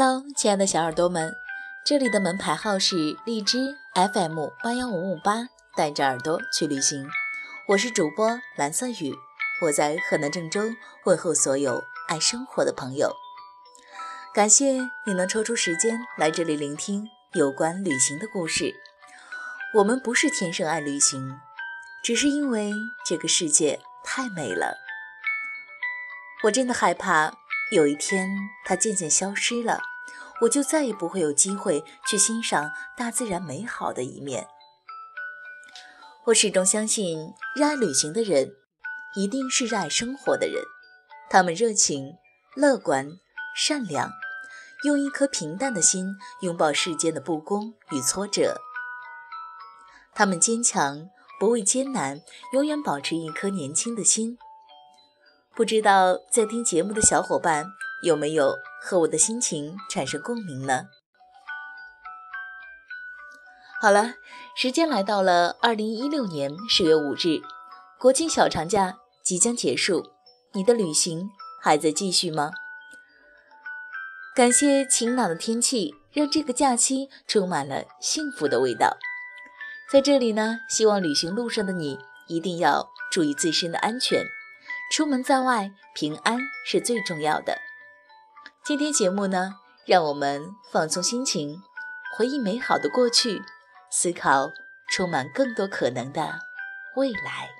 Hello，亲爱的小耳朵们，这里的门牌号是荔枝 FM 八幺五五八，带着耳朵去旅行。我是主播蓝色雨，我在河南郑州问候所有爱生活的朋友。感谢你能抽出时间来这里聆听有关旅行的故事。我们不是天生爱旅行，只是因为这个世界太美了。我真的害怕有一天它渐渐消失了，我就再也不会有机会去欣赏大自然美好的一面。我始终相信，热爱旅行的人一定是热爱生活的人。他们热情、乐观、善良，用一颗平淡的心拥抱世间的不公与挫折。他们坚强，不畏艰难，永远保持一颗年轻的心。不知道在听节目的小伙伴有没有和我的心情产生共鸣呢？好了，时间来到了二零一六年十月五日，国庆小长假即将结束，你的旅行还在继续吗？感谢晴朗的天气，让这个假期充满了幸福的味道。在这里呢，希望旅行路上的你一定要注意自身的安全，出门在外平安是最重要的。今天节目呢，让我们放松心情，回忆美好的过去。思考充满更多可能的未来。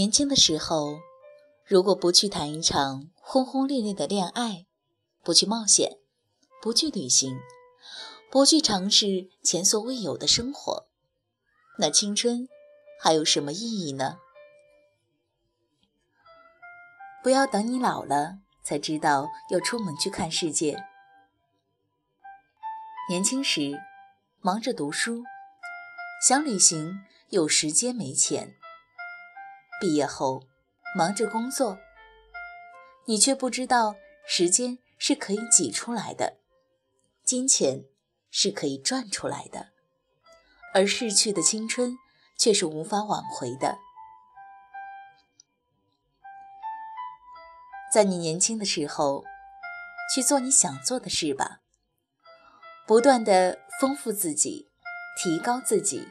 年轻的时候，如果不去谈一场轰轰烈烈的恋爱，不去冒险，不去旅行，不去尝试前所未有的生活，那青春还有什么意义呢？不要等你老了才知道要出门去看世界。年轻时忙着读书，想旅行，有时间没钱。毕业后，忙着工作，你却不知道时间是可以挤出来的，金钱是可以赚出来的，而逝去的青春却是无法挽回的。在你年轻的时候，去做你想做的事吧，不断的丰富自己，提高自己。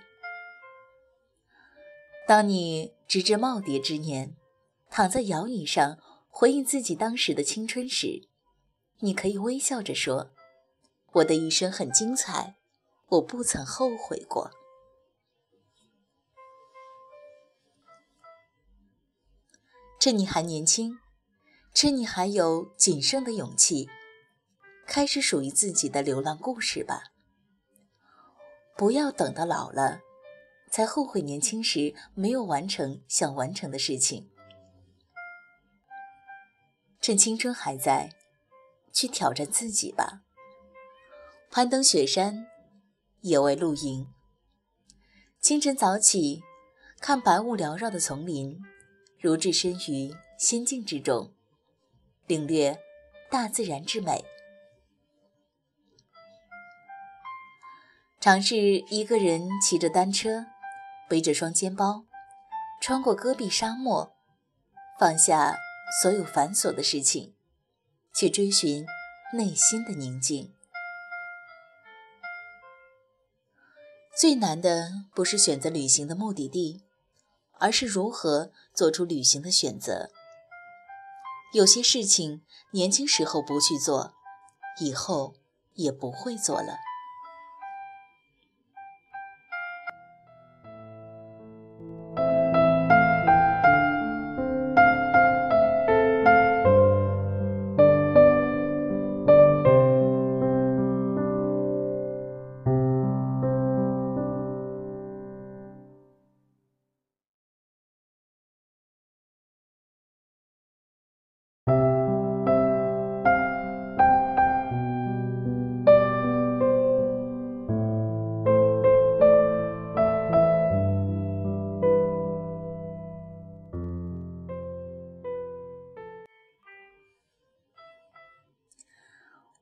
当你直至耄耋之年，躺在摇椅上回忆自己当时的青春时，你可以微笑着说：“我的一生很精彩，我不曾后悔过。”趁你还年轻，趁你还有仅剩的勇气，开始属于自己的流浪故事吧。不要等到老了。才后悔年轻时没有完成想完成的事情。趁青春还在，去挑战自己吧。攀登雪山，野外露营。清晨早起，看白雾缭绕的丛林，如置身于仙境之中，领略大自然之美。尝试一个人骑着单车，背着双肩包，穿过戈壁沙漠，放下所有繁琐的事情，去追寻内心的宁静。最难的不是选择旅行的目的地，而是如何做出旅行的选择。有些事情年轻时候不去做，以后也不会做了。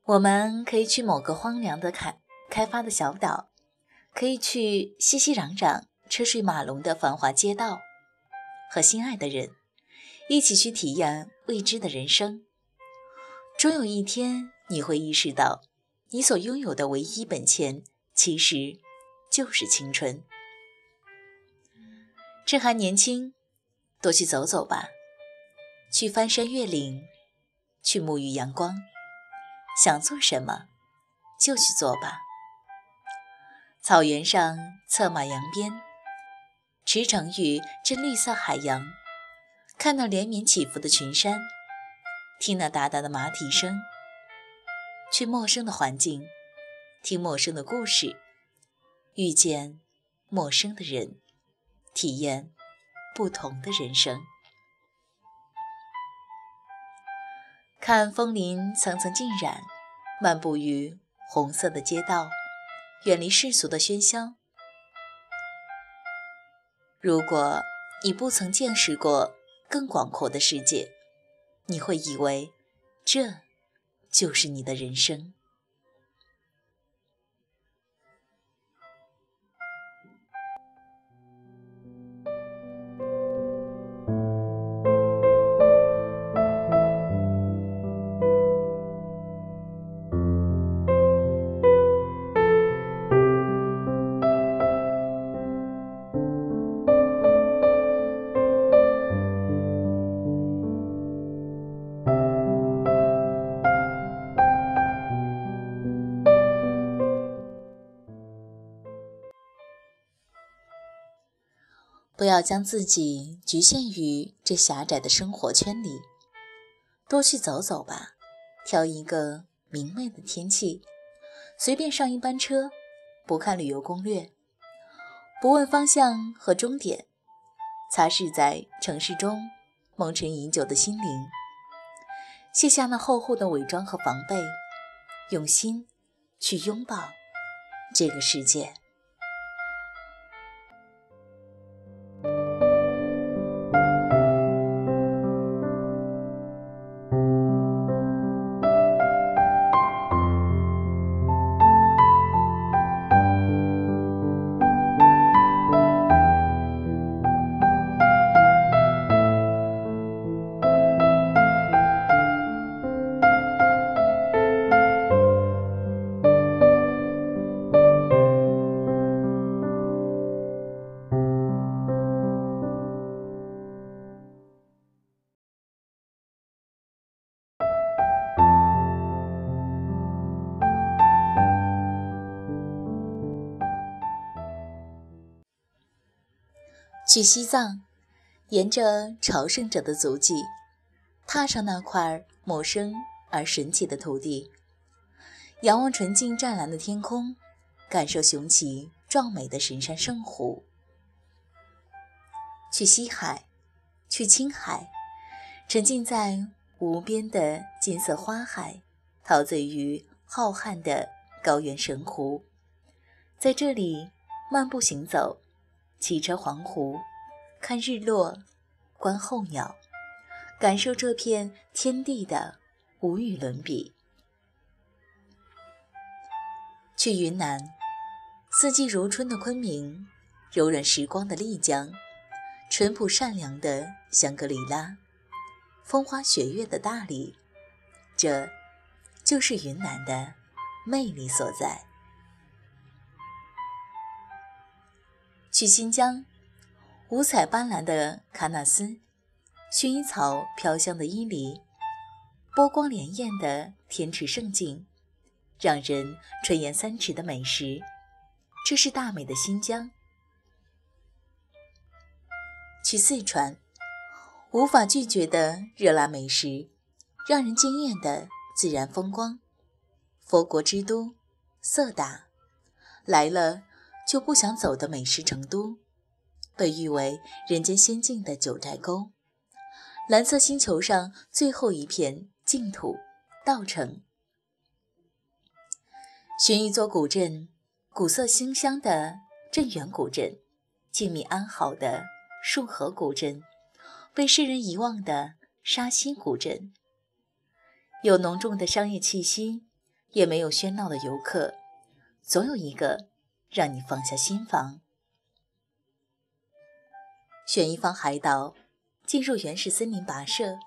我们可以去某个荒凉的开开发的小岛，可以去熙熙攘攘、车水马龙的繁华街道，和心爱的人一起去体验未知的人生。终有一天，你会意识到，你所拥有的唯一本钱，其实就是青春。趁还年轻，多去走走吧，去翻山越岭，去沐浴阳光。想做什么，就去做吧。草原上策马扬鞭，驰骋于这绿色海洋，看那连绵起伏的群山，听那哒哒的马蹄声，去陌生的环境，听陌生的故事，遇见陌生的人，体验不同的人生。看枫林层层浸染，漫步于红色的街道，远离世俗的喧嚣。如果你不曾见识过更广阔的世界，你会以为这就是你的人生。不要将自己局限于这狭窄的生活圈里，多去走走吧。挑一个明媚的天气，随便上一班车，不看旅游攻略，不问方向和终点，擦拭在城市中蒙尘已久的心灵，卸下那厚厚的伪装和防备，用心去拥抱这个世界。去西藏，沿着朝圣者的足迹，踏上那块陌生而神奇的土地，仰望纯净湛蓝的天空，感受雄奇壮美的神山圣湖。去西海，去青海，沉浸在无边的金色花海，陶醉于浩瀚的高原神湖，在这里漫步行走。骑车环湖，看日落，观候鸟，感受这片天地的无与伦比。去云南，四季如春的昆明，柔软时光的丽江，淳朴善良的香格里拉，风花雪月的大理，这就是云南的魅力所在。去新疆，五彩斑斓的喀纳斯，薰衣草飘香的伊犁，波光潋滟的天池胜境，让人垂涎三尺的美食，这是大美的新疆。去四川，无法拒绝的热辣美食，让人惊艳的自然风光，佛国之都，色达，来了。就不想走的美食成都，被誉为人间仙境的九寨沟，蓝色星球上最后一片净土，稻城。寻一座古镇，古色新香的镇远古镇，静谧安好的束河古镇，被世人遗忘的沙溪古镇，有浓重的商业气息，也没有喧闹的游客，总有一个。让你放下心房，选一方海岛，进入原始森林跋涉，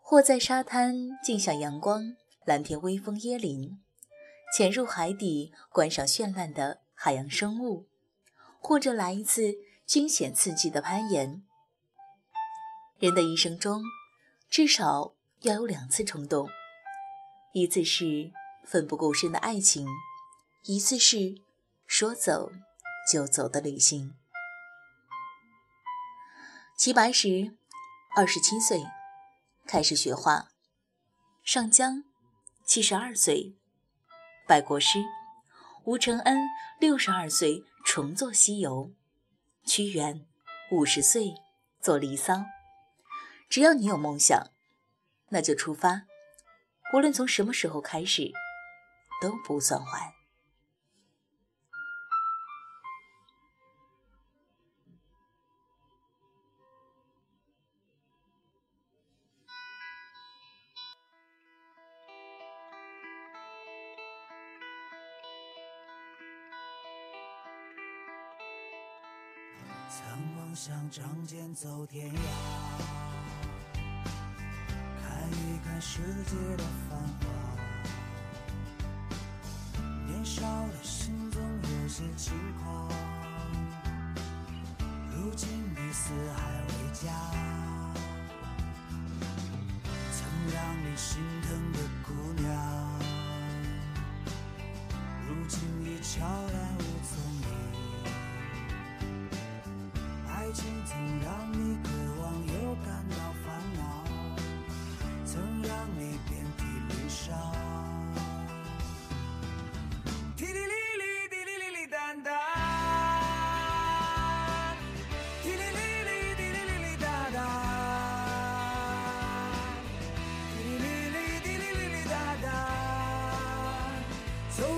或在沙滩静享阳光、蓝天微风椰林，潜入海底观赏绚烂的海洋生物，或者来一次惊险刺激的攀岩。人的一生中，至少要有两次冲动，一次是奋不顾身的爱情，一次是。说走就走的旅行。齐白石二十七岁开始学画，上江七十二岁拜国师，吴承恩六十二岁重作《西游》，屈原五十岁做《离骚》。只要你有梦想，那就出发，无论从什么时候开始，都不算晚。曾梦想仗剑走天涯，看一看世界的繁华。年少的心总有些轻狂，如今你四海为家。曾让你心疼的姑娘，如今已悄然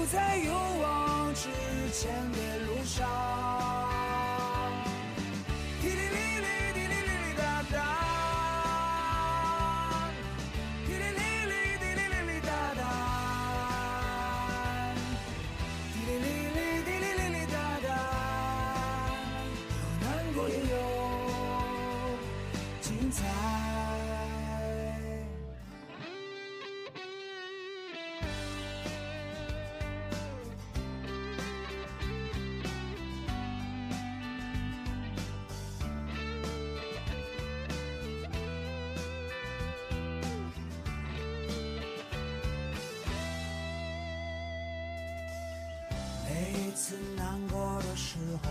在勇往直前的路上。次难过的时候，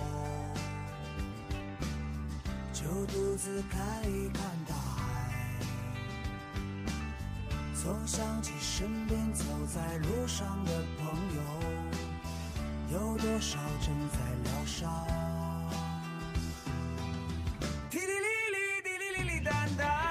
就独自看一看大海。总想起身边走在路上的朋友，有多少正在疗伤。走在。